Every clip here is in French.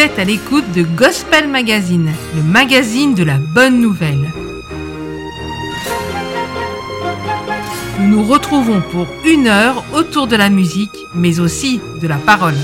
Êtes à l'écoute de Gospel Magazine, le magazine de la bonne nouvelle. Nous nous retrouvons pour une heure autour de la musique, mais aussi de la parole.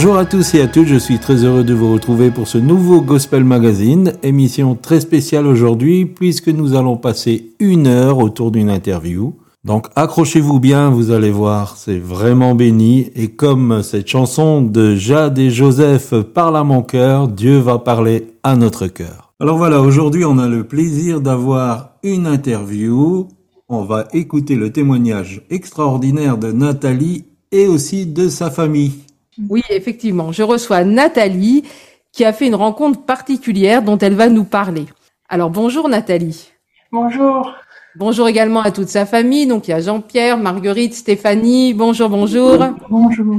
Bonjour à tous et à toutes, je suis très heureux de vous retrouver pour ce nouveau Gospel Magazine, émission très spéciale aujourd'hui puisque nous allons passer une heure autour d'une interview. Donc accrochez-vous bien, vous allez voir, c'est vraiment béni et comme cette chanson de Jade et Joseph parle à mon cœur, Dieu va parler à notre cœur. Alors voilà, aujourd'hui on a le plaisir d'avoir une interview. On va écouter le témoignage extraordinaire de Nathalie et aussi de sa famille. Oui, effectivement. Je reçois Nathalie qui a fait une rencontre particulière dont elle va nous parler. Alors bonjour Nathalie. Bonjour. Bonjour également à toute sa famille. Donc il y a Jean-Pierre, Marguerite, Stéphanie. Bonjour, bonjour. Bonjour.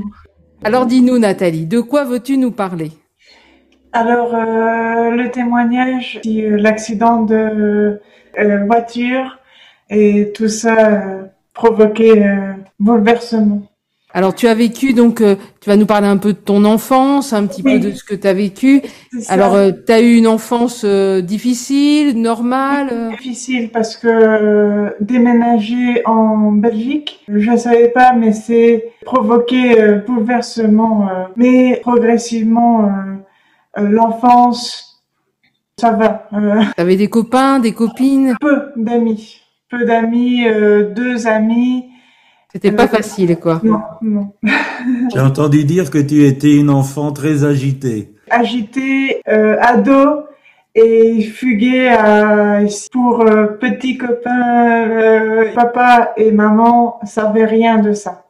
Alors dis-nous Nathalie, de quoi veux-tu nous parler? Alors euh, le témoignage, euh, l'accident de euh, voiture et tout ça euh, provoqué euh, bouleversement. Alors tu as vécu donc euh, tu vas nous parler un peu de ton enfance, un petit Oui. peu de ce que tu as vécu. Alors tu as eu une enfance euh, difficile, normale euh? Difficile parce que euh, déménager en Belgique, je savais pas, mais c'est provoqué euh, bouleversement. euh, mais progressivement, euh, euh, l'enfance, ça va. Euh, T'avais des copains, des copines? Peu d'amis, peu d'amis, euh, deux amis. C'était pas Euh, facile quoi. Non, non. J'ai entendu dire que tu étais une enfant très agitée. Agité, euh, ado. Et fugué à, pour euh, petits copains, euh, papa et maman savaient rien de ça.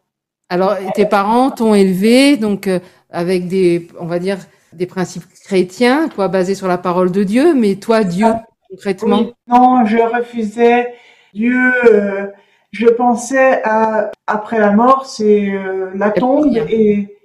Alors tes parents t'ont élevé donc euh, avec des on va dire des principes chrétiens quoi basés sur la parole de Dieu, mais toi Dieu concrètement? Oui. Non, je refusais Dieu. Je pensais à après la mort, c'est euh, la tombe et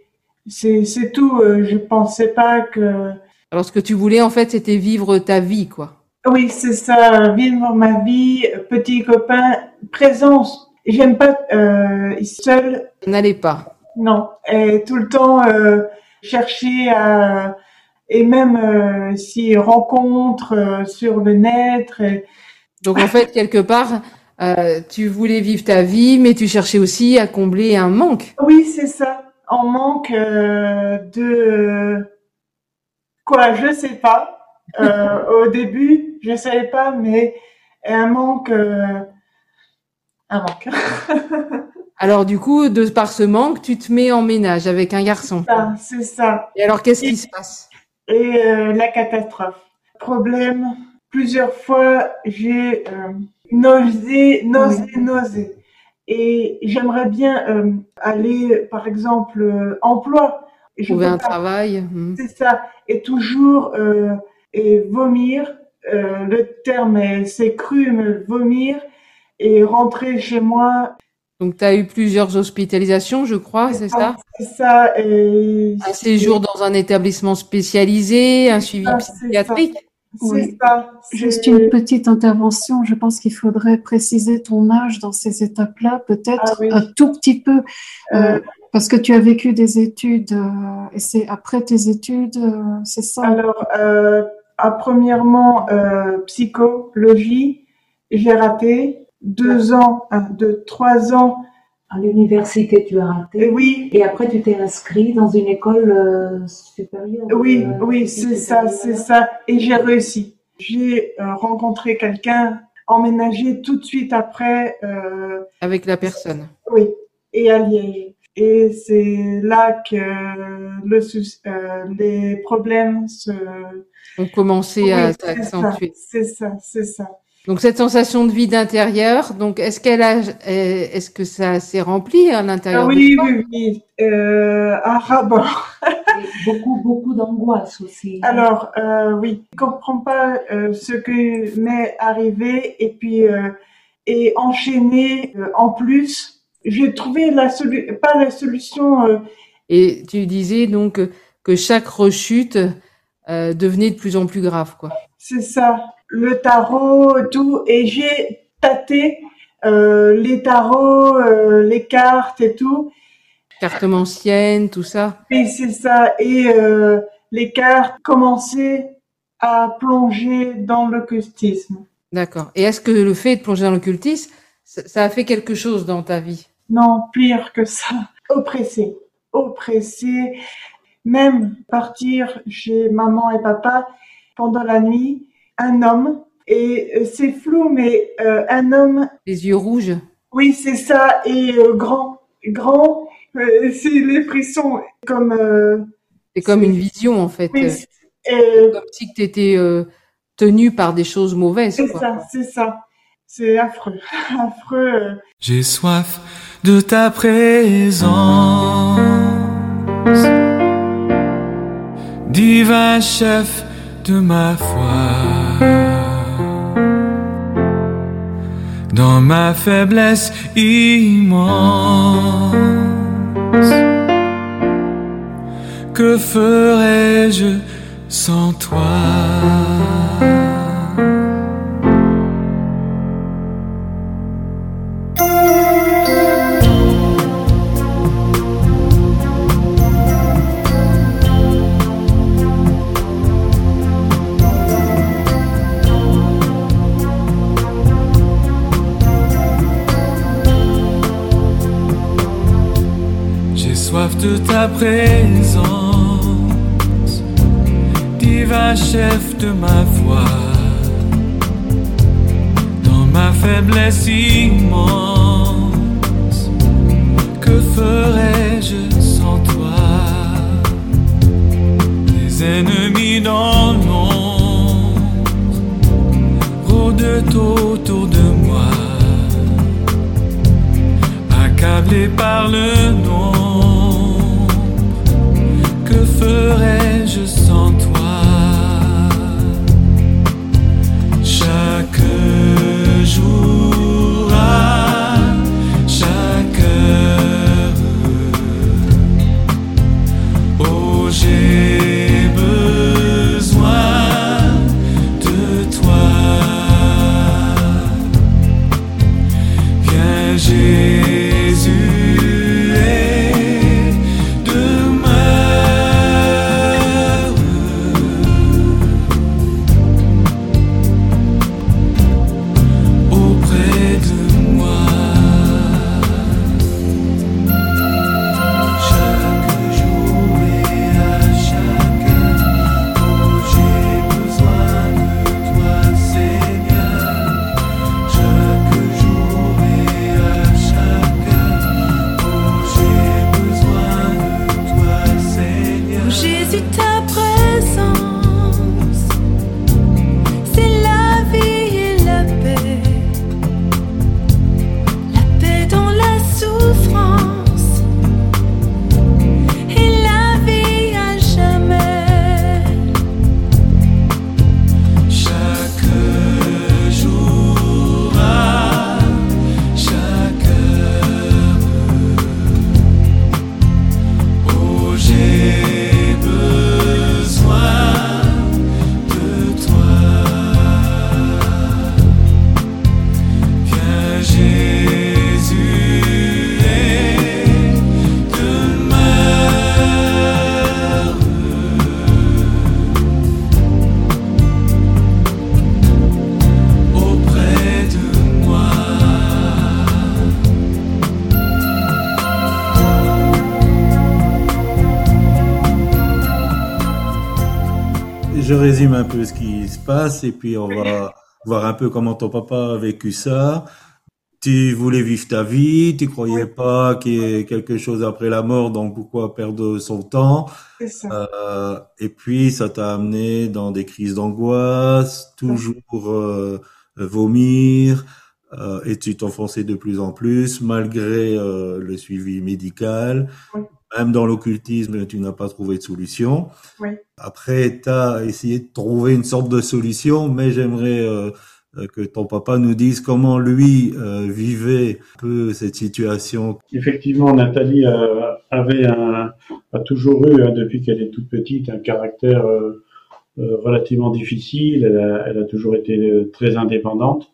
c'est c'est tout. euh, je pensais pas que. Alors ce que tu voulais en fait c'était vivre ta vie quoi. Oui, c'est ça. Vivre ma vie, petit copain, présence. J'aime pas euh, seul. N'allait pas. Non, et tout le temps euh, chercher à et même euh, si rencontre euh, sur le net. et- Donc en fait quelque part euh, tu voulais vivre ta vie, mais tu cherchais aussi à combler un manque. Oui, c'est ça. En manque euh, de quoi, je sais pas. Euh, au début, je savais pas, mais un manque, un manque. Alors du coup, de par ce manque, tu te mets en ménage avec un garçon. Ça, c'est ça. Et alors qu'est-ce qui se passe? Et la catastrophe. Problème. Plusieurs fois, j'ai euh, nausé, nausé, nausé. Et j'aimerais bien euh, aller, par exemple, euh, emploi. Je Trouver un pas. travail hmm. C'est ça. Et toujours euh, et vomir. Euh, le terme est- c'est cru, mais vomir et rentrer chez moi. Donc tu as eu plusieurs hospitalisations, je crois, c'est ça C'est ça. Et Un séjour dans un établissement spécialisé, un suivi psychiatrique? C'est Oui. ça. Juste une petite intervention. Je pense qu'il faudrait préciser ton âge dans ces étapes-là, peut-être Ah oui. un tout petit peu, euh, Euh, parce que tu as vécu des études euh, et c'est après tes études, euh, c'est ça? Alors, euh, à premièrement, euh, psychologie, j'ai raté deux ans, hein, de trois ans. À l'université, tu as raté. Et oui, Et après, tu t'es inscrit dans une école euh, supérieure. oui, euh, oui, c'est ça, c'est ça. Et j'ai réussi. J'ai euh, rencontré quelqu'un, emménagé tout de suite après, euh, avec la personne. oui, et à Liège. Et c'est là que le, euh, les problèmes se... On commençait Oui, à s'accentuer. C'est ça, c'est ça. Donc cette sensation de vide intérieure, donc est-ce qu'elle a, est-ce que ça s'est rempli à l'intérieur Ah oui, oui, oui. Euh, un rabat. et beaucoup, beaucoup d'angoisse aussi. Alors, euh, oui, je comprends pas euh, ce que m'est arrivé et puis euh, et enchaîné euh, en plus. J'ai trouvé la solution, pas la solution. euh, Et tu disais donc que- que chaque rechute euh, devenait de plus en plus grave, quoi. c'est ça, le tarot, tout. Et j'ai tâté euh, les tarots, euh, les cartes et tout. Cartomancienne, tout ça. Et c'est ça. Et euh, les cartes commençaient à plonger dans l'occultisme. D'accord. Et est-ce que le fait de plonger dans l'occultisme, ça, ça a fait quelque chose dans ta vie? Non, pire que ça. Oppressé. Oppressé. Même partir chez maman et papa pendant la nuit, un homme, et euh, c'est flou, mais euh, un homme, Les yeux rouges oui, c'est ça, et euh, grand, grand, euh, c'est les frissons, comme, euh, C'est comme une vision, en fait. oui, Comme si tu étais euh, tenu par des choses mauvaises, c'est ça, c'est ça. C'est affreux, affreux. J'ai soif de ta présence, divin chef de ma foi. Dans ma faiblesse immense. Que ferais-je sans toi? Ta présence, divin chef de ma foi, dans ma faiblesse immense. Que ferais-je sans toi? Les ennemis dans l'ombre rôdent autour de moi accablé par le nombre. Que ferais-je sans toi? Chaque jour, Je résume un peu ce qui se passe et puis on va voir un peu comment ton papa a vécu ça. Tu voulais vivre ta vie, tu croyais pas qu'il y ait quelque chose après la mort, donc pourquoi perdre son temps? Ça. Euh, et puis ça t'a amené dans des crises d'angoisse, toujours euh, vomir, euh, et tu t'enfonçais de plus en plus malgré le suivi médical. Même dans l'occultisme, tu n'as pas trouvé de solution. Oui. Après, tu as essayé de trouver une sorte de solution, mais j'aimerais euh, euh, que ton papa nous dise comment lui euh, vivait un peu cette situation. Effectivement, Nathalie a- avait un, a toujours eu, hein, depuis qu'elle est toute petite, un caractère relativement difficile. Elle a, elle a toujours été très indépendante,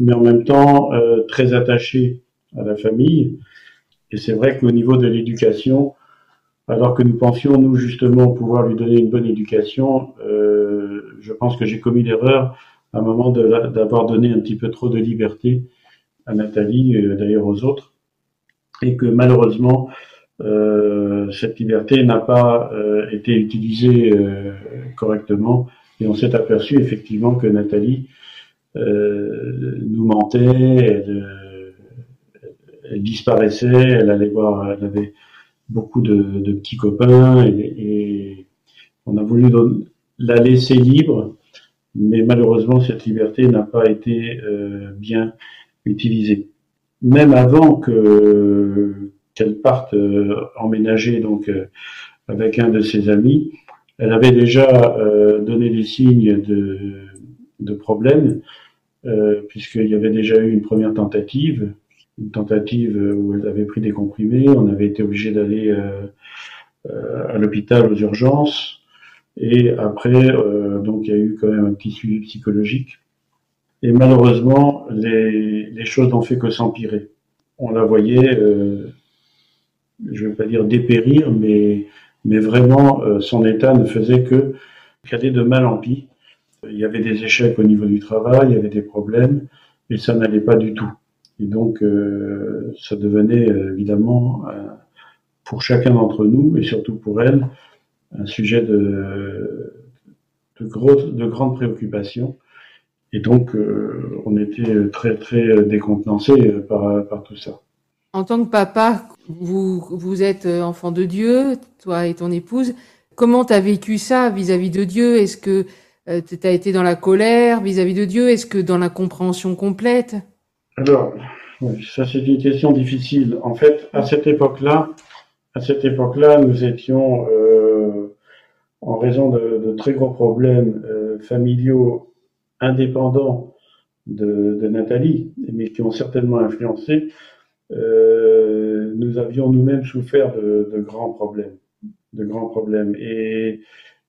mais en même temps euh, très attachée à la famille. Et c'est vrai qu'au niveau de l'éducation, alors que nous pensions, nous, justement, pouvoir lui donner une bonne éducation, euh, je pense que j'ai commis l'erreur à un moment d'avoir donné un petit peu trop de liberté à Nathalie, euh, d'ailleurs aux autres. Et que malheureusement euh, cette liberté n'a pas euh, été utilisée euh, correctement. Et on s'est aperçu effectivement que Nathalie euh, nous mentait, elle, elle disparaissait, elle allait voir, elle avait beaucoup de, petits copains et, on a voulu la laisser libre, mais malheureusement cette liberté n'a pas été euh, bien utilisée. Même avant que qu'elle parte euh, emménager donc euh, avec un de ses amis, elle avait déjà donné des signes de, de problèmes puisqu'il y avait déjà eu une première tentative, une tentative où elle avait pris des comprimés, on avait été obligé d'aller euh, euh, à l'hôpital aux urgences, et après, euh, donc il y a eu quand même un petit suivi psychologique. Et malheureusement, les, choses n'ont fait que s'empirer. On la voyait, euh, je ne vais pas dire dépérir, mais, vraiment, euh, son état ne faisait que qu'aller de mal en pis. Il y avait des échecs au niveau du travail, il y avait des problèmes, et ça n'allait pas du tout. Et donc, euh, ça devenait euh, évidemment, euh, pour chacun d'entre nous, et surtout pour elle, un sujet de, de, grande préoccupation. Et donc, euh, on était très, très décontenancés par, par tout ça. En tant que papa, vous, vous êtes euh, enfant de Dieu, toi et ton épouse. Comment tu as vécu ça vis-à-vis de Dieu? Est-ce que tu as été dans la colère vis-à-vis de Dieu? Est-ce que dans la compréhension complète? Alors, ça c'est une question difficile. En fait, à cette époque-là, à cette époque-là, nous étions, euh, en raison de, de très gros problèmes euh, familiaux indépendants de, de Nathalie, mais qui ont certainement influencé, euh, nous avions nous-mêmes souffert de, de grands problèmes, de grands problèmes. Et,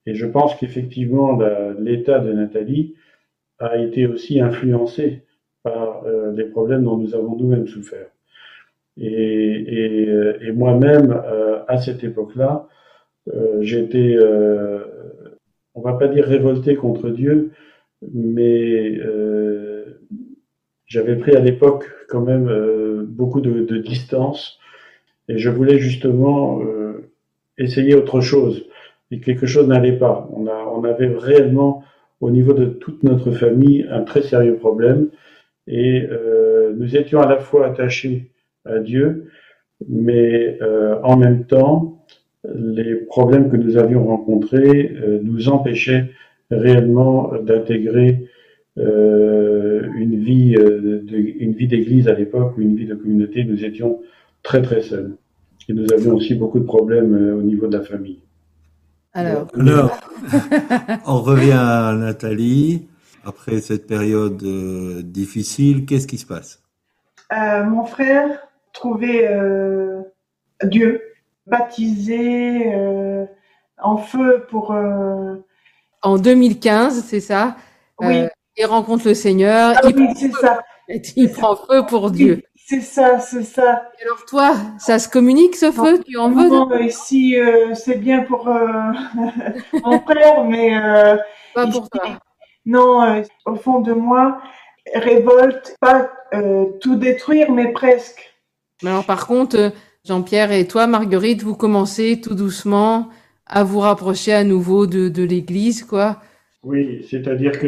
et je pense qu'effectivement, l'état de Nathalie a été aussi influencé par euh, les problèmes dont nous avons nous-mêmes souffert. Et, euh, moi-même, euh, à cette époque-là, j'étais, on va pas dire révolté contre Dieu, mais j'avais pris à l'époque quand même beaucoup de, distance et je voulais justement essayer autre chose. Et quelque chose n'allait pas. On, a, on avait réellement, au niveau de toute notre famille, un très sérieux problème. Et euh, nous étions à la fois attachés à Dieu, mais euh, en même temps, les problèmes que nous avions rencontrés euh, nous empêchaient réellement d'intégrer euh, une vie, euh, de, une vie d'église à l'époque ou une vie de communauté. Nous étions très très seuls. Et nous avions aussi beaucoup de problèmes euh, au niveau de la famille. Alors, Alors, on revient à Nathalie. Après cette période euh, difficile, qu'est-ce qui se passe? Euh, mon frère trouvait euh, Dieu, baptisé euh, en feu pour... euh, en 2015, c'est ça? Oui, Euh, Il rencontre le Seigneur, ah il, oui, c'est ça. il prend feu pour Dieu. C'est ça, c'est ça. Et Alors toi, ça se communique ce feu? Tu en veux? Non, ici, euh, c'est bien pour euh, mon frère, mais euh, Pas pour toi. Non, euh, au fond de moi, révolte, pas euh, tout détruire, mais presque. Mais alors par contre, euh, Jean-Pierre et toi, Marguerite, vous commencez tout doucement à vous rapprocher à nouveau de, de l'Église, quoi. Oui, c'est-à-dire que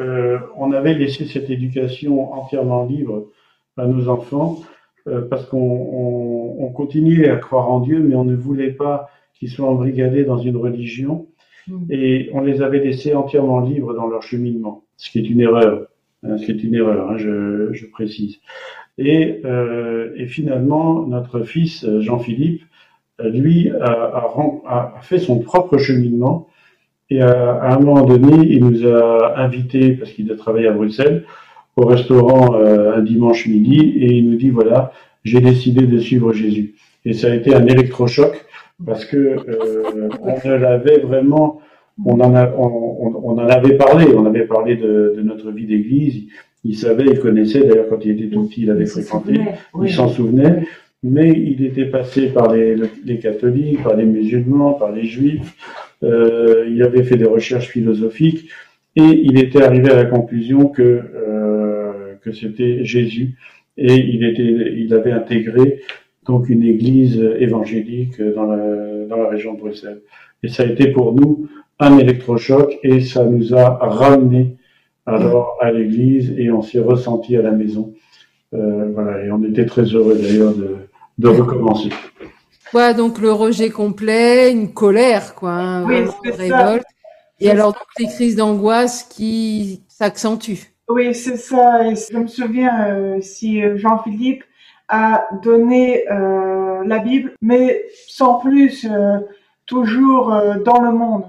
euh, on avait laissé cette éducation entièrement libre à nos enfants euh, parce qu'on on, on continuait à croire en Dieu, mais on ne voulait pas qu'ils soient embrigadés dans une religion. Et on les avait laissés entièrement libres dans leur cheminement, ce qui est une erreur, hein, ce qui est une erreur, hein, je, je précise. Et, euh, et finalement, notre fils euh, Jean-Philippe, euh, lui, a, a a fait son propre cheminement et à, à un moment donné, il nous a invités, parce qu'il a travaillé à Bruxelles, au restaurant euh, un dimanche midi, et il nous dit, voilà, j'ai décidé de suivre Jésus. Et ça a été un électrochoc, parce que euh, on ne l'avait vraiment, on en, a, on, on- en avait parlé, on avait parlé de, de notre vie d'église, il savait, il connaissait, d'ailleurs quand il était tout petit, il avait fréquenté, oui. il s'en souvenait, mais il était passé par les, les catholiques, par les musulmans, par les juifs, euh, il avait fait des recherches philosophiques. Et il était arrivé à la conclusion que euh, que c'était Jésus. Et il était il avait intégré donc une église évangélique dans la dans la région de Bruxelles et ça a été pour nous un électrochoc et ça nous a ramené alors à l'église et on s'est ressenti à la maison Euh, voilà et on était très heureux d'ailleurs de de recommencer. Voilà, donc le rejet complet, une colère, quoi, hein, Oui, une ça. révolte. Et alors, donc, les crises d'angoisse qui s'accentuent. Oui, c'est ça. Et je me souviens euh, si euh, Jean-Philippe a donné euh, la Bible, mais sans plus, euh, toujours euh, dans le monde.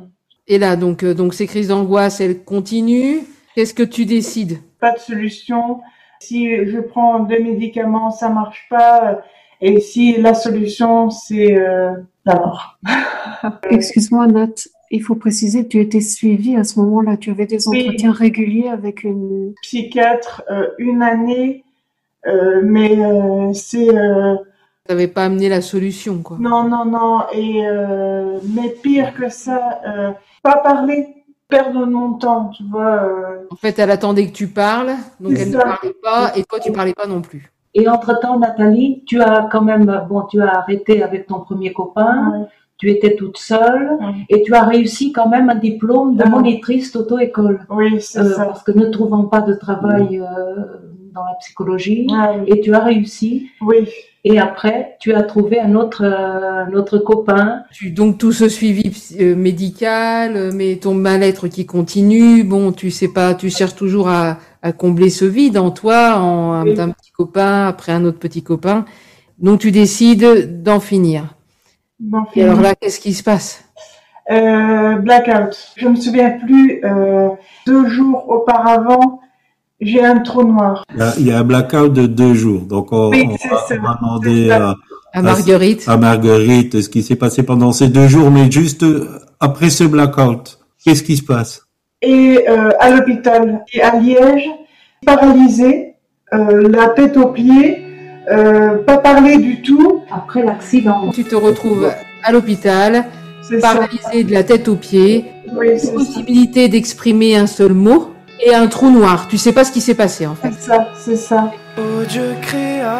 Et là, donc, euh, donc ces crises d'angoisse, elles continuent. Qu'est-ce que tu décides? Pas de solution. Si je prends deux médicaments, ça marche pas. Et si la solution, c'est euh, la mort. Excuse-moi, Nat. Il faut préciser que tu étais suivi à ce moment-là. Tu avais des Oui. entretiens réguliers avec une. Psychiatre, euh, une année, mais euh, c'est euh, Ça n'avait pas amené la solution, quoi. non, non, non. Et euh, mais pire que ça, euh, pas parler, perdre mon temps, tu vois. euh, En fait, elle attendait que tu parles, donc C'est elle ne parlait pas, et toi, tu parlais pas non plus. Et entre-temps, Nathalie, tu as quand même, bon, tu as arrêté avec ton premier copain, ouais. tu étais toute seule, Ouais. et tu as réussi quand même un diplôme de Ah. monitrice d'auto-école. Oui, c'est Euh, ça. parce que ne trouvant pas de travail euh, dans la psychologie, Ah, oui. et tu as réussi. oui. Et après, tu as trouvé un autre, euh, un autre copain. Donc tout ce suivi euh, médical, euh, mais ton mal-être qui continue, bon, tu sais pas, tu cherches toujours à, à combler ce vide en toi, en un, Oui. un petit copain, après un autre petit copain. Donc tu décides d'en finir. Bon, Et alors là, qu'est-ce qui se passe? Euh, blackout. Je me souviens plus. Euh, deux jours auparavant, j'ai un trou noir. Il y a, il y a un blackout de deux jours. Donc, on, Oui, on c'est va, ça. on va demander à, À Marguerite à Marguerite ce qui s'est passé pendant ces deux jours, mais juste euh, après ce blackout, qu'est-ce qui se passe? Et euh, à l'hôpital, et à Liège, paralysé, euh, la tête aux pieds, euh, pas parler du tout. Après l'accident, Tu te retrouves à l'hôpital, C'est ça. paralysé de la tête aux pieds, Oui, possibilité d'exprimer un seul mot? Et un trou noir. Tu sais pas ce qui s'est passé en fait. C'est ça, c'est ça. Ô Dieu créateur,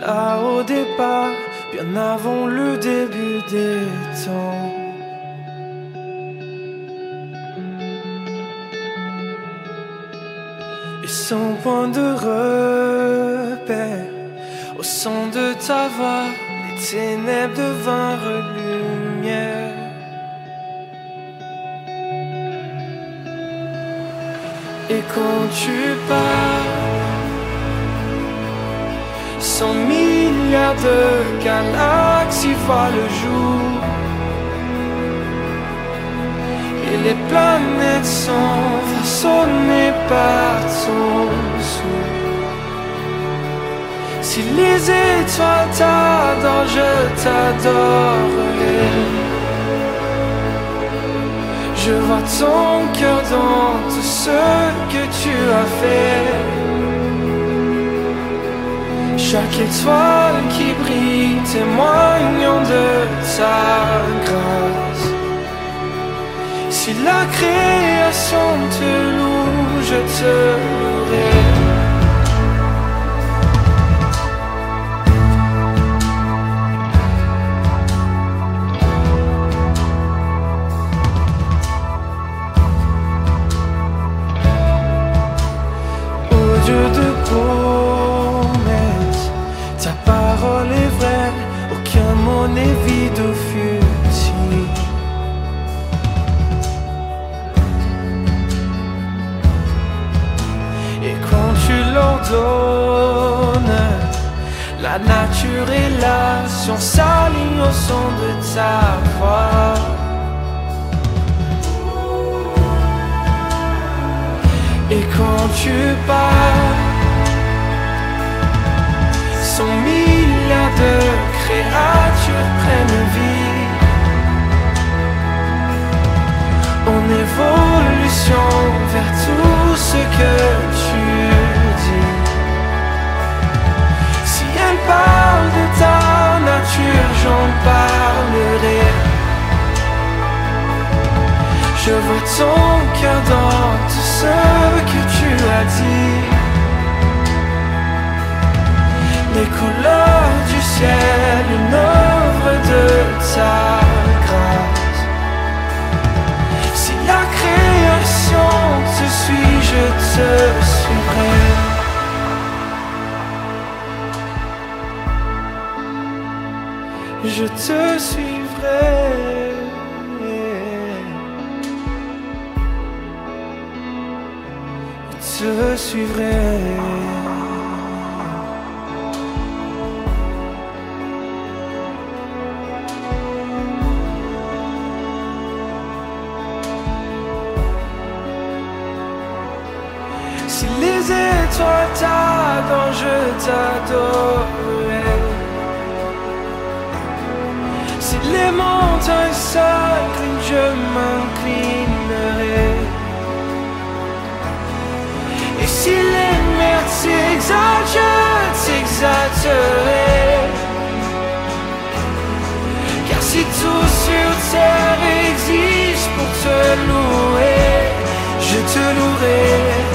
là au départ, bien avant le début des temps. Et sans point de repère, au son de ta voix, les ténèbres devinrent lumière. Et quand tu pars, cent milliards de galaxies voient le jour. Et les planètes sont façonnées par ton souffle. Si les étoiles t'adorent, je t'adorerai. Je vois ton cœur dans tout ce que tu as fait. Chaque étoile qui brille témoignant de ta grâce. Si la création te loue, je te louerai. La nature et la science s'alignent au son de ta voix. Et quand tu pars, son milliards de créatures prennent vie. En évolution vers tout ce que tu parle de ta nature, j'en parlerai. Je vois ton cœur dans tout ce que tu as dit. Les couleurs du ciel, une œuvre de ta Je te suivrai. Je te suivrai. Je m'inclinerai. Et si les mers s'exaltent, je t'exalterai. Car si tout sur terre existe pour te louer, je te louerai.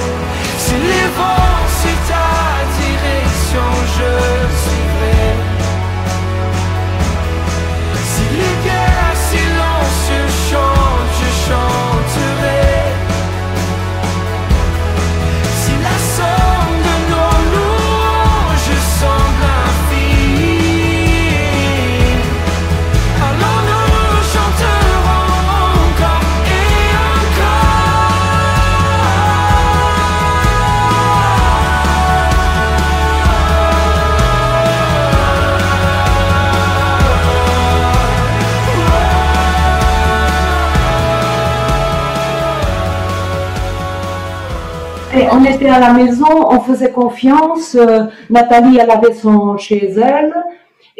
On était à la maison, on faisait confiance. euh, Nathalie, elle avait son chez elle.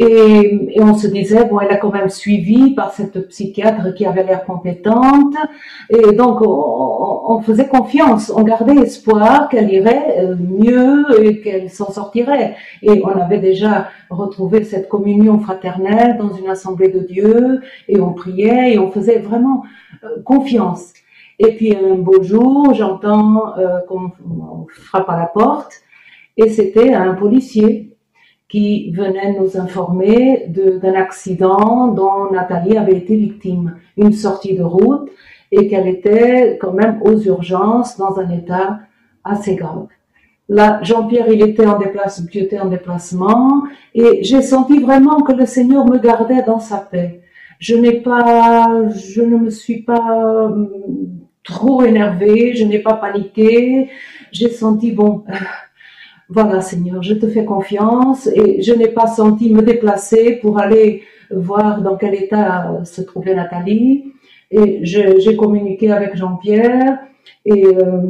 Et, on se disait, bon, elle a quand même suivi par cette psychiatre qui avait l'air compétente. Et donc, on, on- on faisait confiance, on gardait espoir qu'elle irait euh, mieux et qu'elle s'en sortirait. Et on avait déjà retrouvé cette communion fraternelle dans une assemblée de Dieu. Et on priait et on faisait vraiment euh, confiance. Et puis un beau jour, j'entends euh, qu'on on frappe à la porte et c'était un policier qui venait nous informer d'un accident dont Nathalie avait été victime, une sortie de route et qu'elle était quand même aux urgences dans un état assez grave. Là, Jean-Pierre, il était en déplacement, j'étais en déplacement et j'ai senti vraiment que le Seigneur me gardait dans sa paix. Je n'ai pas, je ne me suis pas trop énervée, je n'ai pas paniqué. J'ai senti, bon, euh, voilà Seigneur, je te fais confiance et je n'ai pas senti me déplacer pour aller voir dans quel état se trouvait Nathalie. Et j'ai communiqué avec Jean-Pierre et euh,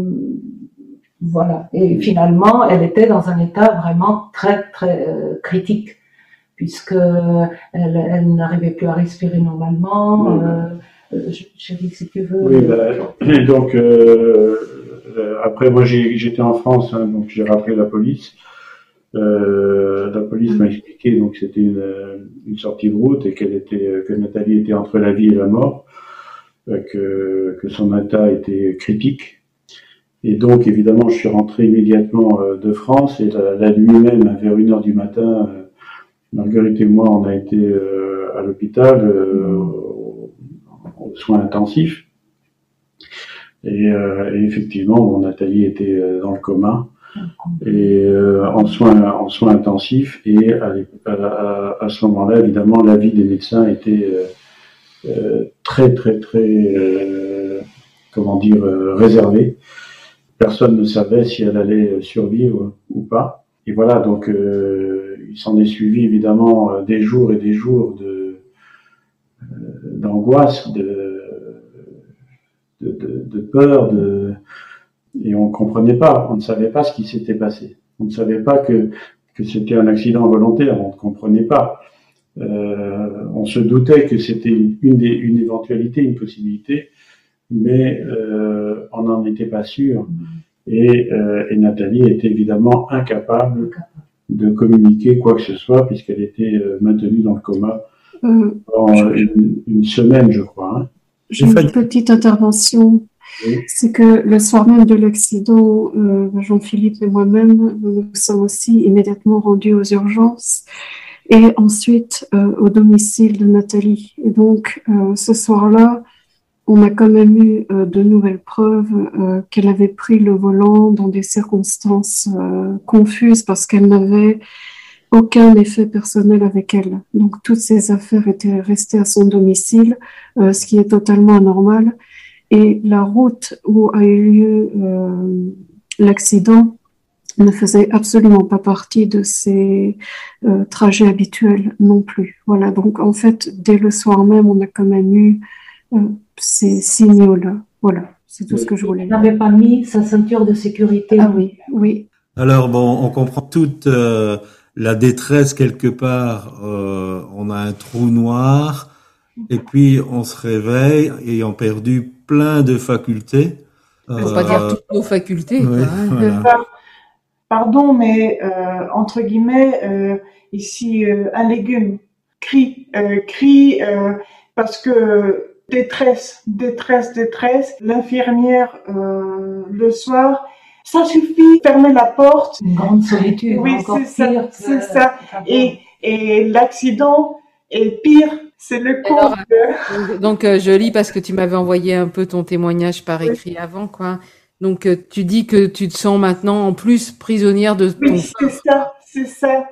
voilà. Et finalement, elle était dans un état vraiment très très euh, critique puisque elle, elle n'arrivait plus à respirer normalement. Euh, chérie, si tu veux. Oui, bah, donc euh, euh, après moi j'étais en France, hein, donc j'ai rappelé la police. Euh, la police m'a expliqué donc c'était une, une sortie de route et qu'elle était que Nathalie était entre la vie et la mort, euh, que, que son état était critique. Et donc évidemment je suis rentré immédiatement euh, de France et la, la nuit même vers une heure du matin, euh, Marguerite et moi on a été euh, à l'hôpital euh, soins intensifs. Et, euh, et effectivement, bon, Nathalie était euh, dans le coma et euh, en soins en soins intensifs. Et à, à, ce moment-là, évidemment, l'avis des médecins était euh, très très très comment dire réservé. Personne ne savait si elle allait survivre ou pas. Et voilà, donc il s'en est suivi évidemment des jours et des jours de d'angoisse, de de, de, de peur, de et on comprenait pas, on ne savait pas ce qui s'était passé. On ne savait pas que que c'était un accident volontaire, on ne comprenait pas. Euh, on se doutait que c'était une, des- une éventualité, une possibilité, mais euh, on n'en était pas sûr. Et, euh, et Nathalie était évidemment incapable de communiquer quoi que ce soit puisqu'elle était euh, maintenue dans le coma Euh, pendant une, une semaine, je crois. hein. J'ai une petite intervention. Oui. C'est que le soir même de l'accident, euh, Jean-Philippe et moi-même, nous nous sommes aussi immédiatement rendus aux urgences et ensuite euh, au domicile de Nathalie. Et donc, euh, ce soir-là, on a quand même eu euh, de nouvelles preuves qu'elle avait pris le volant dans des circonstances confuses parce qu'elle n'avait aucun effet personnel avec elle. Donc, toutes ses affaires étaient restées à son domicile, euh, ce qui est totalement anormal. Et la route où a eu lieu euh, l'accident ne faisait absolument pas partie de ses euh, trajets habituels non plus. Voilà, donc en fait, dès le soir même, on a quand même eu euh, ces signaux-là. Voilà, c'est tout ce que je voulais dire. n'avait pas mis sa ceinture de sécurité? Ah oui, oui. Alors bon, on comprend toute euh, la détresse quelque part. Euh, on a un trou noir et puis on se réveille ayant perdu plein de facultés. Faut pas dire toutes nos facultés. oui, quoi, hein. voilà. Pardon, mais euh, entre guillemets, euh, ici, euh, un légume. Crie, euh, crie, euh, parce que détresse, détresse, détresse. L'infirmière, euh, le soir, ça suffit, fermez la porte. Une grande solitude, Oui, c'est ça, c'est ça. Et, et l'accident est pire, c'est le Alors, couple. Donc, donc, euh, je lis parce que tu m'avais envoyé un peu ton témoignage par Oui. écrit avant, quoi. Donc, euh, tu dis que tu te sens maintenant en plus prisonnière de ton, Oui, c'est ça, c'est ça,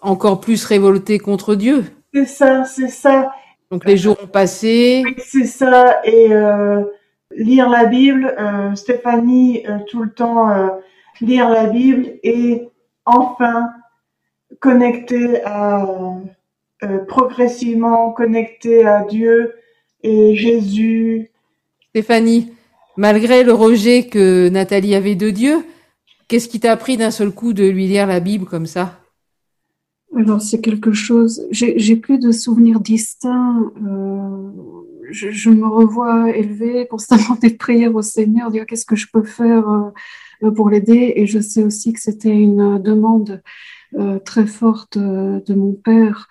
encore plus révoltée contre Dieu. c'est ça, c'est ça. Donc, les jours ont passé. Oui, c'est ça. Et euh, lire la Bible, euh, Stéphanie, euh, tout le temps euh, lire la Bible et enfin connecter à euh, progressivement connecter à Dieu et Jésus. Stéphanie, malgré le rejet que Nathalie avait de Dieu, qu'est-ce qui t'a pris d'un seul coup de lui lire la Bible comme ça? Alors, c'est quelque chose. J'ai j'ai plus de souvenirs distincts. euh, je, me revois élever constamment des prières au Seigneur, dire qu'est-ce que je peux faire euh, pour l'aider? Et je sais aussi que c'était une demande euh, très forte euh, de mon père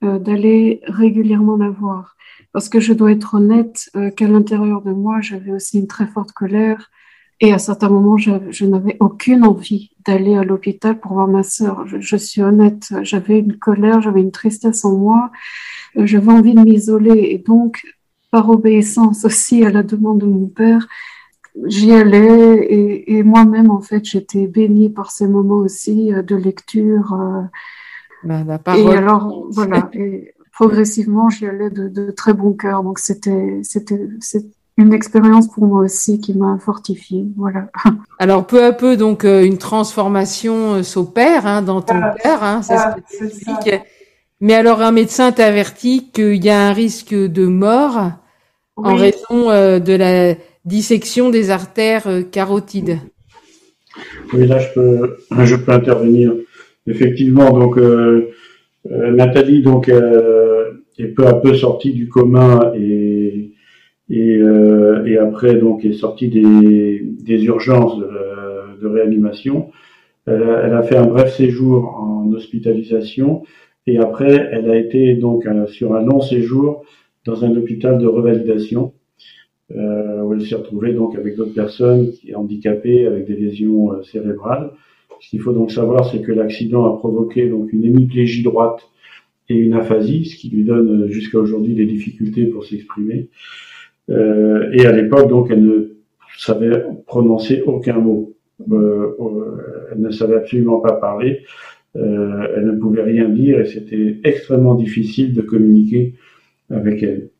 d'aller régulièrement la voir. Parce que je dois être honnête qu'à l'intérieur de moi, j'avais aussi une très forte colère. Et à certains moments, je, n'avais aucune envie d'aller à l'hôpital pour voir ma sœur. Je, je suis honnête, j'avais une colère, j'avais une tristesse en moi, j'avais envie de m'isoler. Et donc, par obéissance aussi à la demande de mon père, j'y allais et, et moi-même, en fait, j'étais bénie par ces moments aussi euh, de lecture. euh, Ben, la et alors, voilà, et progressivement, j'y allais de, de très bon cœur. Donc, c'était, une expérience pour moi aussi qui m'a fortifiée. Voilà. Alors, peu à peu, donc, euh, une transformation s'opère hein, dans ton Ah, père, hein, c'est ah, ce que tu. Mais alors, un médecin t'avertit qu'il y a un risque de mort en raison euh, de la dissection des artères euh, carotides. Oui, là, je peux, je peux intervenir. Effectivement, donc euh, Nathalie donc euh, est peu à peu sortie du coma et et, euh, et après donc est sortie des, des urgences de, de réanimation. Elle a, elle a fait un bref séjour en hospitalisation et après elle a été donc euh, sur un long séjour dans un hôpital de revalidation euh, où elle s'est retrouvée donc avec d'autres personnes handicapées avec des lésions euh, cérébrales. Ce qu'il faut donc savoir, c'est que l'accident a provoqué donc une hémiplégie droite et une aphasie, ce qui lui donne jusqu'à aujourd'hui des difficultés pour s'exprimer. Et à l'époque, donc, elle ne savait prononcer aucun mot. Elle ne savait absolument pas parler. Euh, elle ne pouvait rien dire et c'était extrêmement difficile de communiquer avec elle.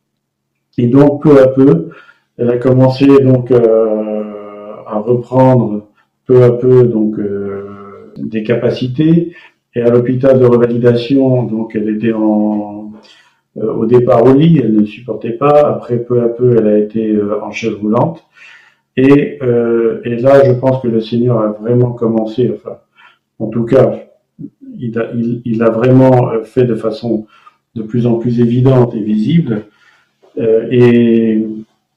Et donc, peu à peu, elle a commencé donc euh, à reprendre peu à peu donc euh, des capacités. Et à l'hôpital de revalidation, donc elle était en euh, au départ au lit, elle ne supportait pas. Après, peu à peu, elle a été euh, en chaise roulante. Et, euh, et là, je pense que le Seigneur a vraiment commencé, enfin, en tout cas, il a, il, il a vraiment euh, fait de façon de plus en plus évidente et visible. Euh, et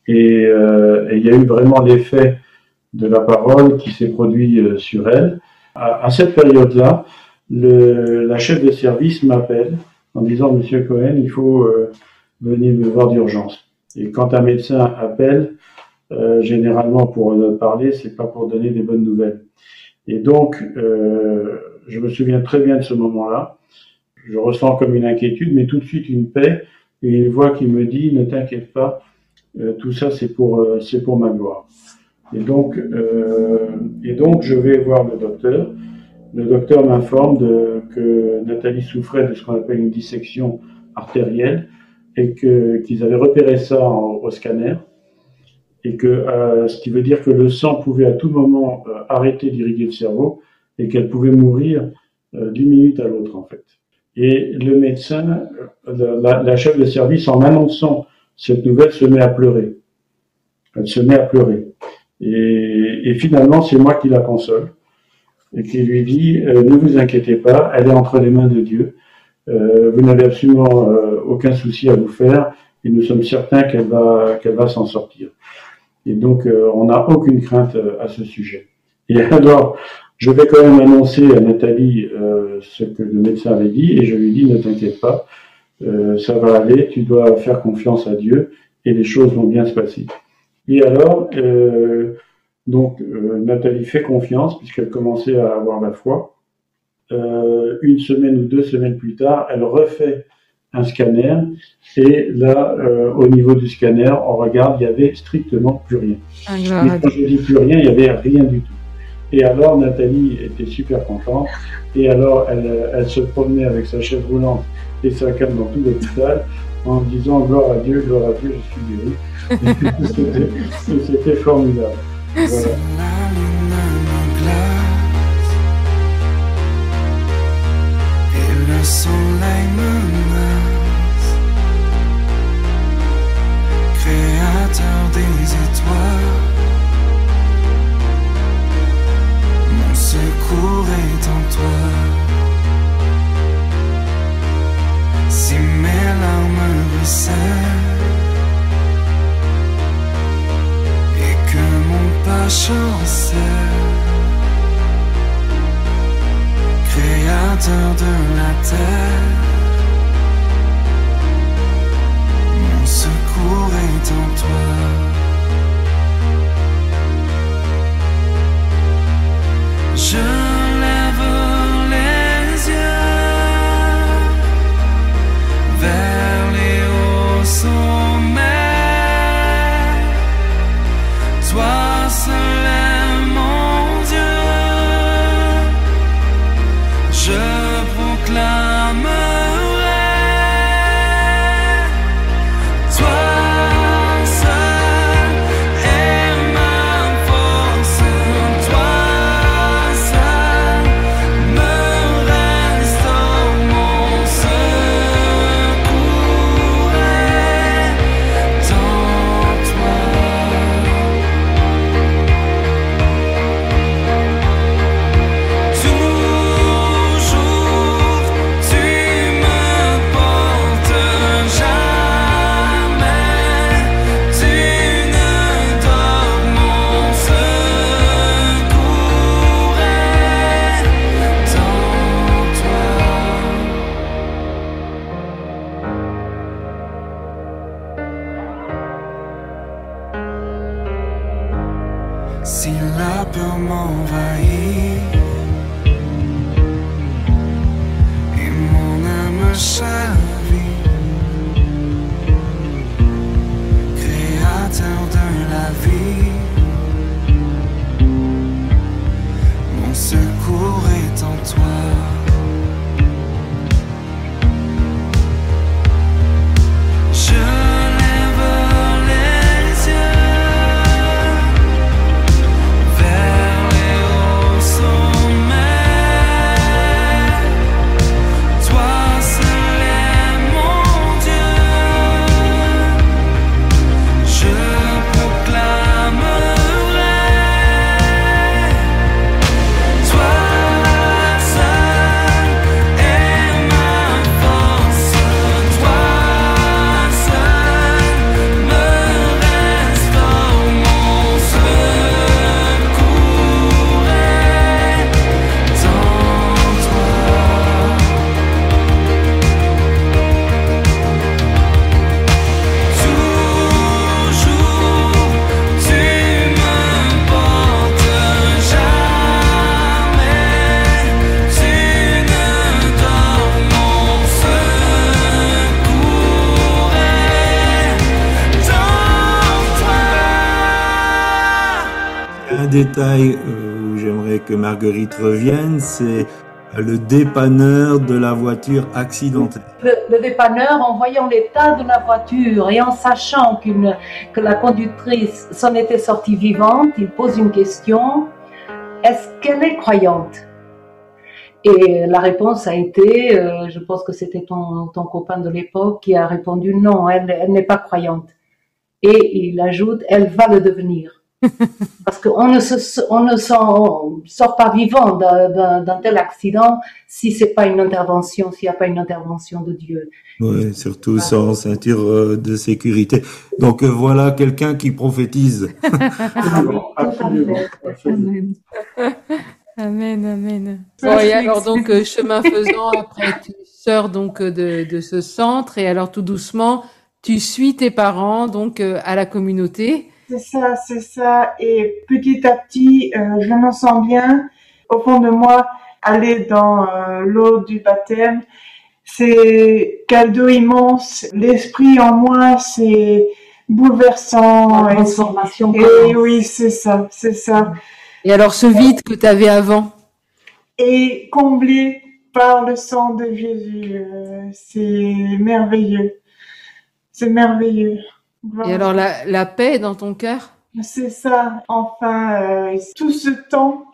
et, euh, il y a eu vraiment l'effet de la parole qui s'est produit euh, sur elle. À, à cette période-là, la chef de service m'appelle en disant Monsieur Cohen, il faut euh, venir me voir d'urgence. Et quand un médecin appelle, euh, généralement pour parler, c'est pas pour donner des bonnes nouvelles. Et donc, euh, je me souviens très bien de ce moment-là. Je ressens comme une inquiétude, mais tout de suite une paix et une voix qui me dit ne t'inquiète pas, euh, tout ça c'est pour euh, c'est pour ma gloire. Et donc euh, et donc je vais voir le docteur. Le docteur m'informe que Nathalie souffrait de ce qu'on appelle une dissection artérielle et qu'ils avaient repéré ça au scanner et que ce qui veut dire que le sang pouvait à tout moment arrêter d'irriguer le cerveau et qu'elle pouvait mourir euh, d'une minute à l'autre en fait. Et le médecin, euh, la, chef de service, en annonçant cette nouvelle, se met à pleurer. Elle se met à pleurer. Et, finalement, c'est moi qui la console. et qui lui dit euh, ne vous inquiétez pas, elle est entre les mains de Dieu. Vous n'avez absolument aucun souci à vous faire et nous sommes certains qu'elle va qu'elle va s'en sortir. Et donc on n'a aucune crainte à ce sujet. Et alors je vais quand même annoncer à Nathalie ce que le médecin avait dit et je lui dis ne t'inquiète pas, ça va aller, tu dois faire confiance à Dieu et les choses vont bien se passer. Et alors, euh, donc euh, Nathalie fait confiance puisqu'elle commençait à avoir la foi. Euh, une semaine ou deux semaines plus tard, elle refait un scanner et là, euh, au niveau du scanner, on regarde, il y avait strictement plus rien. Ah, quand je dis plus rien, il y avait rien du tout. Et alors Nathalie était super contente et alors elle, elle se promenait avec sa chaise roulante et sa canne dans tout l'hôpital en disant gloire à Dieu, gloire à Dieu, je suis guéri. C'était formidable. Voilà. La lune me glace et le soleil menace. Créateur des étoiles, secours est en toi. Si mes larmes ruissellent et que mon pas chancelle, Créateur de la terre, mon secours est en toi. Je détail euh, où j'aimerais que Marguerite revienne, c'est le dépanneur de la voiture accidentée. Le, dépanneur, en voyant l'état de la voiture et en sachant qu'une, que la conductrice s'en était sortie vivante, il pose une question est-ce qu'elle est croyante? Et la réponse a été, euh, je pense que c'était ton, ton copain de l'époque qui a répondu non, elle, elle n'est pas croyante. Et il ajoute elle va le devenir. Parce qu'on ne, se, on ne sort pas vivant d'un tel accident si c'est pas une intervention, s'il n'y a pas une intervention de Dieu. Oui, surtout sans ceinture euh, de sécurité. Donc euh, voilà quelqu'un qui prophétise. absolument, Amen, amen. Bon, et alors donc euh, chemin faisant, après tu sors donc de, de ce centre et alors tout doucement tu suis tes parents donc à la communauté. C'est ça, c'est ça. Et petit à petit, euh, je me sens bien. Au fond de moi, aller dans euh, l'eau du baptême, c'est cadeau immense. L'esprit en moi, c'est bouleversant. La transformation. Et, oui, c'est ça, c'est ça. Et alors ce vide que tu avais avant? Et comblé par le sang de Jésus. Euh, c'est merveilleux. C'est merveilleux. Et alors la, la paix dans ton cœur? C'est ça, enfin, euh, tout ce temps.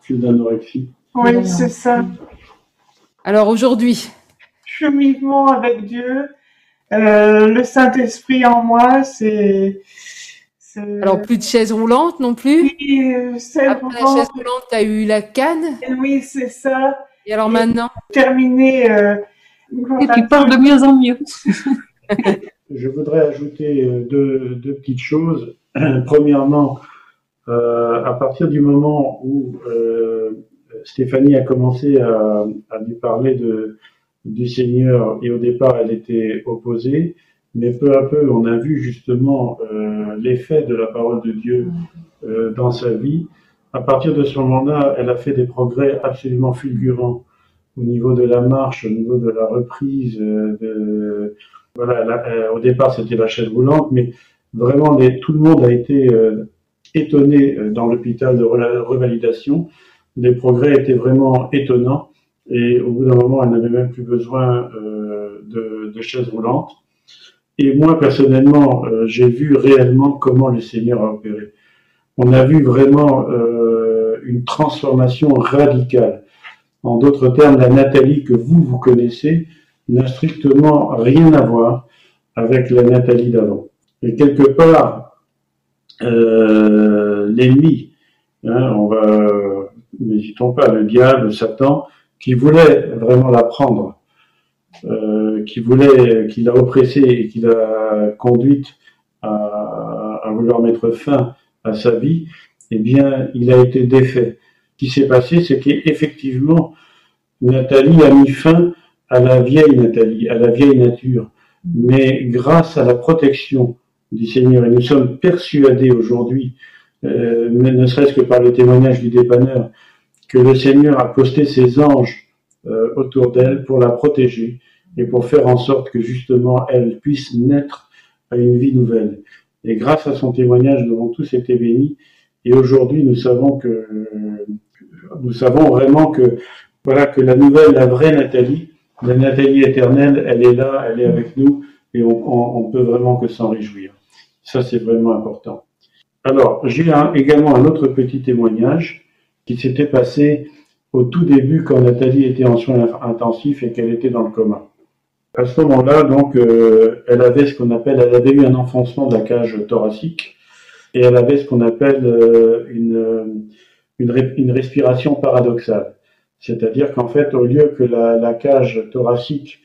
C'est d'anorexie. Oui, c'est ça. Alors aujourd'hui? Cheminement avec Dieu, euh, le Saint-Esprit en moi, c'est... Alors plus de chaise roulante non plus? Oui, euh, Après la chaise roulante, tu as eu la canne? Oui, c'est ça. Et alors maintenant? Terminé. Euh, Et tu parles de mieux en mieux. Je voudrais ajouter euh, deux, deux petites choses. Premièrement, euh, à partir du moment où euh, Stéphanie a commencé à, à lui parler de, du Seigneur, et au départ elle était opposée, mais peu à peu on a vu justement euh, l'effet de la parole de Dieu euh, dans sa vie. À partir de ce moment-là, elle a fait des progrès absolument fulgurants au niveau de la marche, au niveau de la reprise, euh, de, voilà, euh, au départ c'était la chaise roulante, mais vraiment tout le monde a été euh, étonné euh, dans l'hôpital de revalidation. Les progrès étaient vraiment étonnants et au bout d'un moment, elle n'avait même plus besoin de, de chaise roulante. Et moi, personnellement, j'ai vu réellement comment le Seigneur a opéré. On a vu vraiment une transformation radicale. En d'autres termes, la Nathalie que vous, vous connaissez, n'a strictement rien à voir avec la Nathalie d'avant. Et quelque part, euh, l'ennemi, hein, on va, n'hésitons pas, le diable, Satan, qui voulait vraiment la prendre, euh, qui voulait, qui l'a oppressée et qui l'a conduite à, à, vouloir mettre fin à sa vie, eh bien, il a été défait. Ce qui s'est passé, c'est qu'effectivement, Nathalie a mis fin à la vieille Nathalie, à la vieille nature, mais grâce à la protection du Seigneur, et nous sommes persuadés aujourd'hui, euh, ne serait-ce que par le témoignage du dépanneur, que le Seigneur a posté ses anges euh, autour d'elle pour la protéger et pour faire en sorte que justement elle puisse naître à une vie nouvelle. Et grâce à son témoignage, nous avons tous été bénis. Et aujourd'hui, nous savons que nous savons vraiment que voilà que la nouvelle, la vraie Nathalie, la Nathalie éternelle, elle est là, elle est avec nous, et on, on, peut vraiment que s'en réjouir. Ça, c'est vraiment important. Alors, j'ai également un autre petit témoignage qui s'était passé au tout début quand Nathalie était en soins intensifs et qu'elle était dans le coma. À ce moment-là, donc, euh, elle avait ce qu'on appelle, elle avait eu un enfoncement de la cage thoracique et elle avait ce qu'on appelle euh, une, une, une respiration paradoxale. C'est-à-dire qu'en fait, au lieu que la, cage thoracique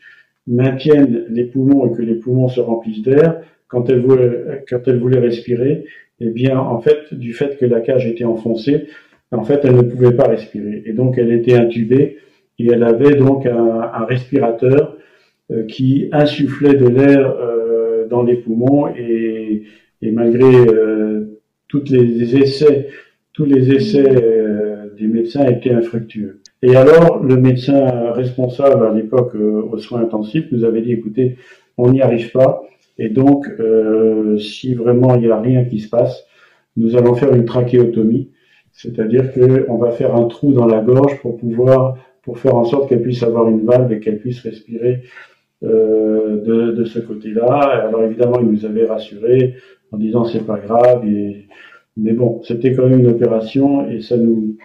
maintienne les poumons et que les poumons se remplissent d'air, quand elle voulait, respirer, eh bien, en fait, du fait que la cage était enfoncée, en fait, elle ne pouvait pas respirer. Et donc, elle était intubée et elle avait donc un, respirateur euh, qui insufflait de l'air euh, dans les poumons et, et malgré euh, toutes les essais, tous les essais euh, des médecins étaient infructueux. Et alors, le médecin responsable à l'époque euh, aux soins intensifs nous avait dit, écoutez, on n'y arrive pas, et donc, euh, si vraiment il n'y a rien qui se passe, nous allons faire une trachéotomie, c'est-à-dire qu'on va faire un trou dans la gorge pour pouvoir, pour faire en sorte qu'elle puisse avoir une valve et qu'elle puisse respirer euh, de, de, ce côté-là. Alors évidemment, il nous avait rassurés en disant c'est pas grave, mais bon, c'était quand même une opération et ça nous,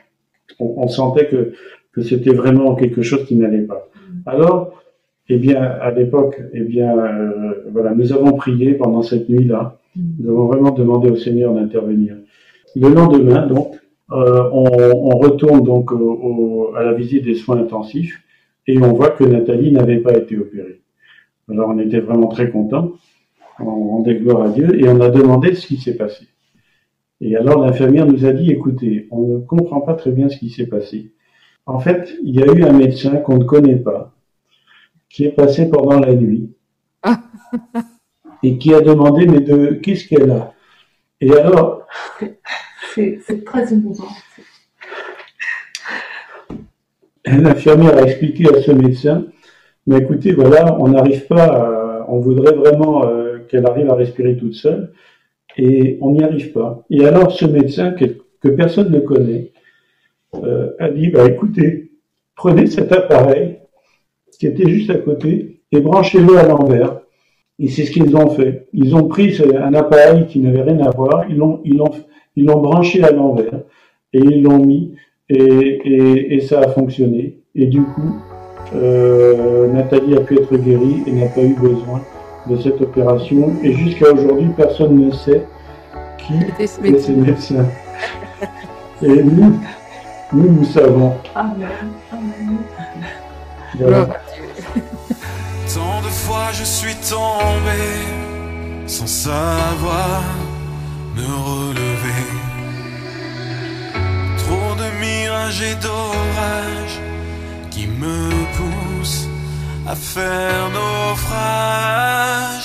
on sentait que que c'était vraiment quelque chose qui n'allait pas. Alors, eh bien, à l'époque, eh bien, euh, voilà, nous avons prié pendant cette nuit-là. Nous avons vraiment demandé au Seigneur d'intervenir. Le lendemain, donc, euh, on, on, retourne donc au, à la visite des soins intensifs et on voit que Nathalie n'avait pas été opérée. Alors on était vraiment très contents, on rendait gloire à Dieu et on a demandé ce qui s'est passé. Et alors l'infirmière nous a dit, écoutez, on ne comprend pas très bien ce qui s'est passé. En fait, il y a eu un médecin qu'on ne connaît pas, qui est passé pendant la nuit, et qui a demandé, mais de qu'est-ce qu'elle a? Et alors... C'est très émouvant. L'infirmière a expliqué à ce médecin, mais écoutez, voilà, on n'arrive pas, à, on voudrait vraiment euh, qu'elle arrive à respirer toute seule, et on n'y arrive pas. Et alors ce médecin que, que personne ne connaît a dit, bah écoutez, prenez cet appareil qui était juste à côté et branchez-le à l'envers. Et c'est ce qu'ils ont fait. Ils ont pris un appareil qui n'avait rien à voir, ils l'ont, ils l'ont, ils l'ont branché à l'envers et ils l'ont mis et, et, et, ça a fonctionné. Et du coup, euh, Nathalie a pu être guérie et n'a pas eu besoin de cette opération. Et jusqu'à aujourd'hui, personne ne sait qui est ce médecin. Et nous, nous, nous savons. Amen. Amen. Voilà. Tant de fois je suis tombé sans savoir me relever. Trop de mirages et d'orages qui me poussent à faire naufrage.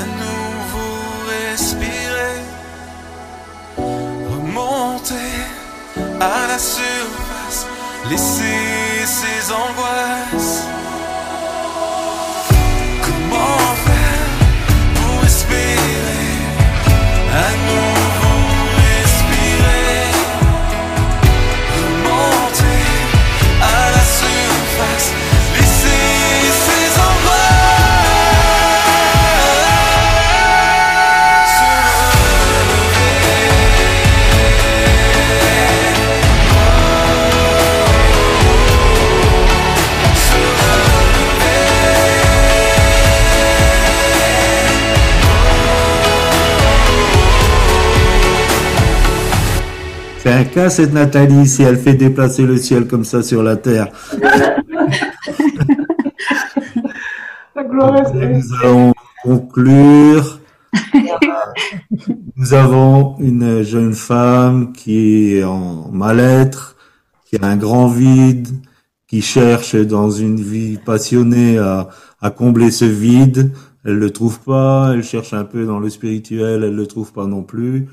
À nouveau respirer, remonter à la surface, laisser ses angoisses? C'est un cas, cette Nathalie, si elle fait déplacer le ciel comme ça sur la terre. Nous allons conclure. Nous avons une jeune femme qui est en mal-être, qui a un grand vide, qui cherche dans une vie passionnée à, à combler ce vide. Elle le trouve pas, elle cherche un peu dans le spirituel, elle le trouve pas non plus.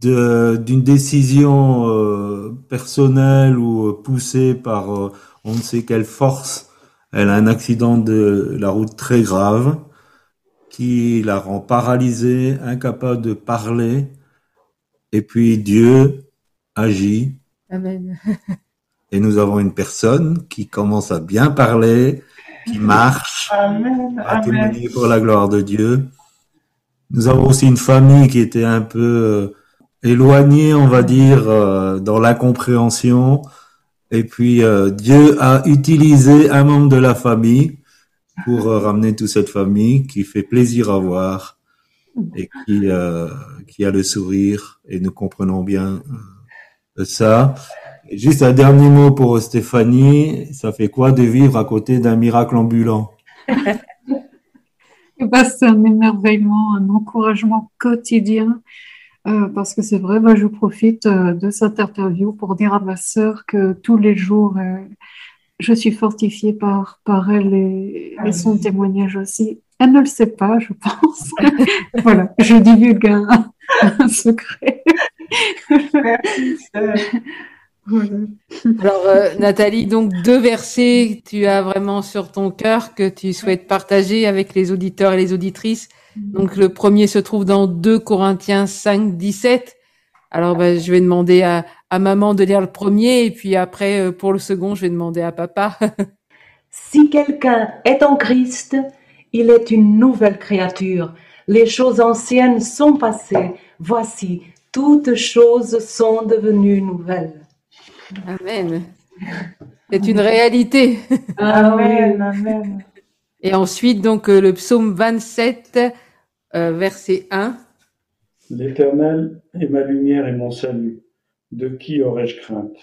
De- D'une décision euh, personnelle ou euh, poussée par euh, on ne sait quelle force, elle a un accident de la route très grave qui la rend paralysée, incapable de parler. Et puis Dieu agit Amen. et nous avons une personne qui commence à bien parler, qui marche, Amen. à Amen. témoigner pour la gloire de Dieu. Nous avons aussi une famille qui était un peu éloignée, on va dire, euh, dans l'incompréhension. Et puis euh, Dieu a utilisé un membre de la famille pour euh, ramener toute cette famille qui fait plaisir à voir et qui, euh, qui a le sourire. Et nous comprenons bien euh, ça. Juste un dernier mot pour Stéphanie. Ça fait quoi de vivre à côté d'un miracle ambulant? Eh ben, c'est un émerveillement, un encouragement quotidien, euh, parce que c'est vrai, moi, je profite euh, de cette interview pour dire à ma sœur que tous les jours, euh, je suis fortifiée par, par elle et, et son témoignage aussi. Elle ne le sait pas, je pense. voilà, je divulgue un, un secret. Alors, euh, Nathalie, donc deux versets que tu as vraiment sur ton cœur que tu souhaites partager avec les auditeurs et les auditrices. Donc, le premier se trouve dans 2 Corinthiens 5, 17. Alors, ben, je vais demander à, à maman de lire le premier et puis après, euh, pour le second, je vais demander à papa. Si quelqu'un est en Christ, il est une nouvelle créature. Les choses anciennes sont passées. Voici, toutes choses sont devenues nouvelles. Amen. C'est une réalité. Amen. Amen. Et ensuite, donc, euh, le psaume 27, euh, verset 1. L'Éternel est ma lumière et mon salut. De qui aurais-je crainte?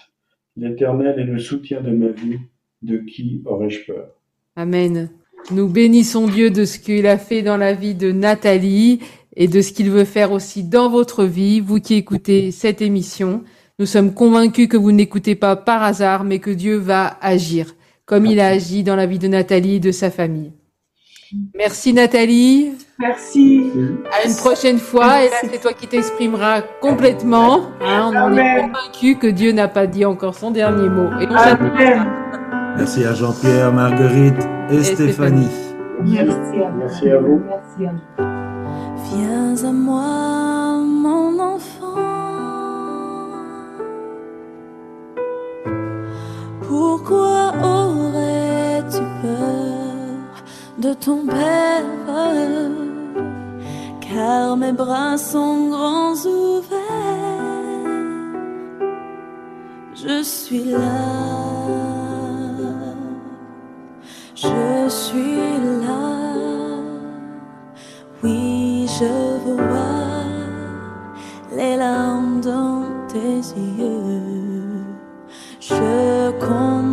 L'Éternel est le soutien de ma vie. De qui aurais-je peur? Amen. Nous bénissons Dieu de ce qu'il a fait dans la vie de Nathalie et de ce qu'il veut faire aussi dans votre vie, vous qui écoutez cette émission. Nous sommes convaincus que vous n'écoutez pas par hasard, mais que Dieu va agir, comme il a agi dans la vie de Nathalie et de sa famille. Merci Nathalie. Merci. À une prochaine fois. Et là, c'est toi qui t'exprimeras complètement. Hein, on en est Amen. convaincus que Dieu n'a pas dit encore son dernier mot. Et on s'attend. Amen. Merci à Jean-Pierre, Marguerite et, Et Stéphanie. Merci à vous. Merci à vous. Merci à vous. Viens à moi, mon enfant. Pourquoi aurais-tu peur de ton père? Car mes bras sont grands ouverts. Je suis là. Je suis là. Oui, je vois les larmes dans tes yeux. Je comprends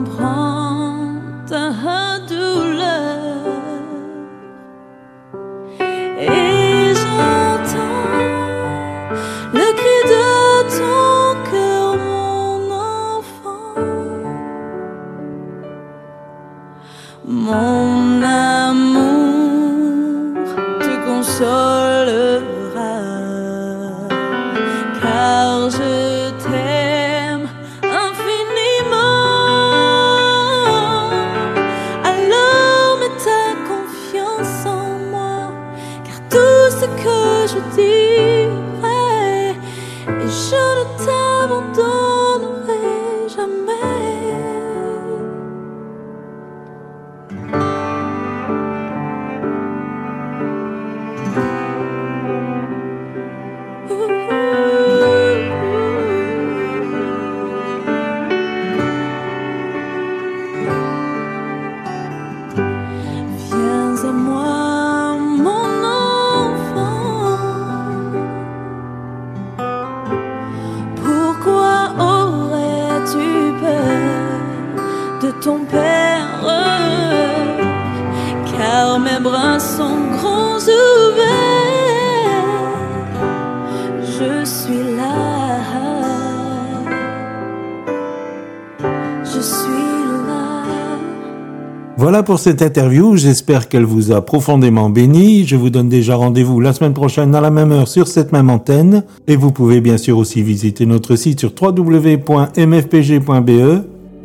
Pour cette interview. J'espère qu'elle vous a profondément béni. Je vous donne déjà rendez-vous la semaine prochaine à la même heure sur cette même antenne. Et vous pouvez bien sûr aussi visiter notre site sur www.mfpg.be.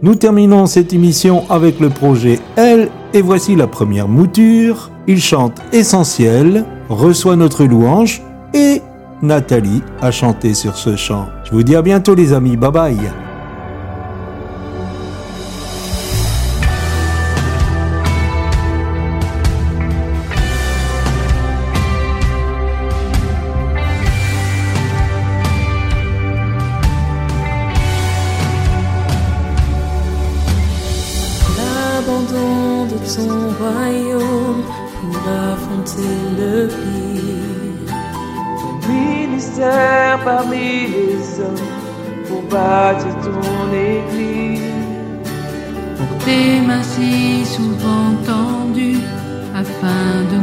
Nous terminons cette émission avec le projet Elle et voici la première mouture. Il chante Essentiel, reçoit notre louange et Nathalie a chanté sur ce chant. Je vous dis à bientôt les amis, bye bye. bâti ton église. Pour tes mains si souvent tendues, afin de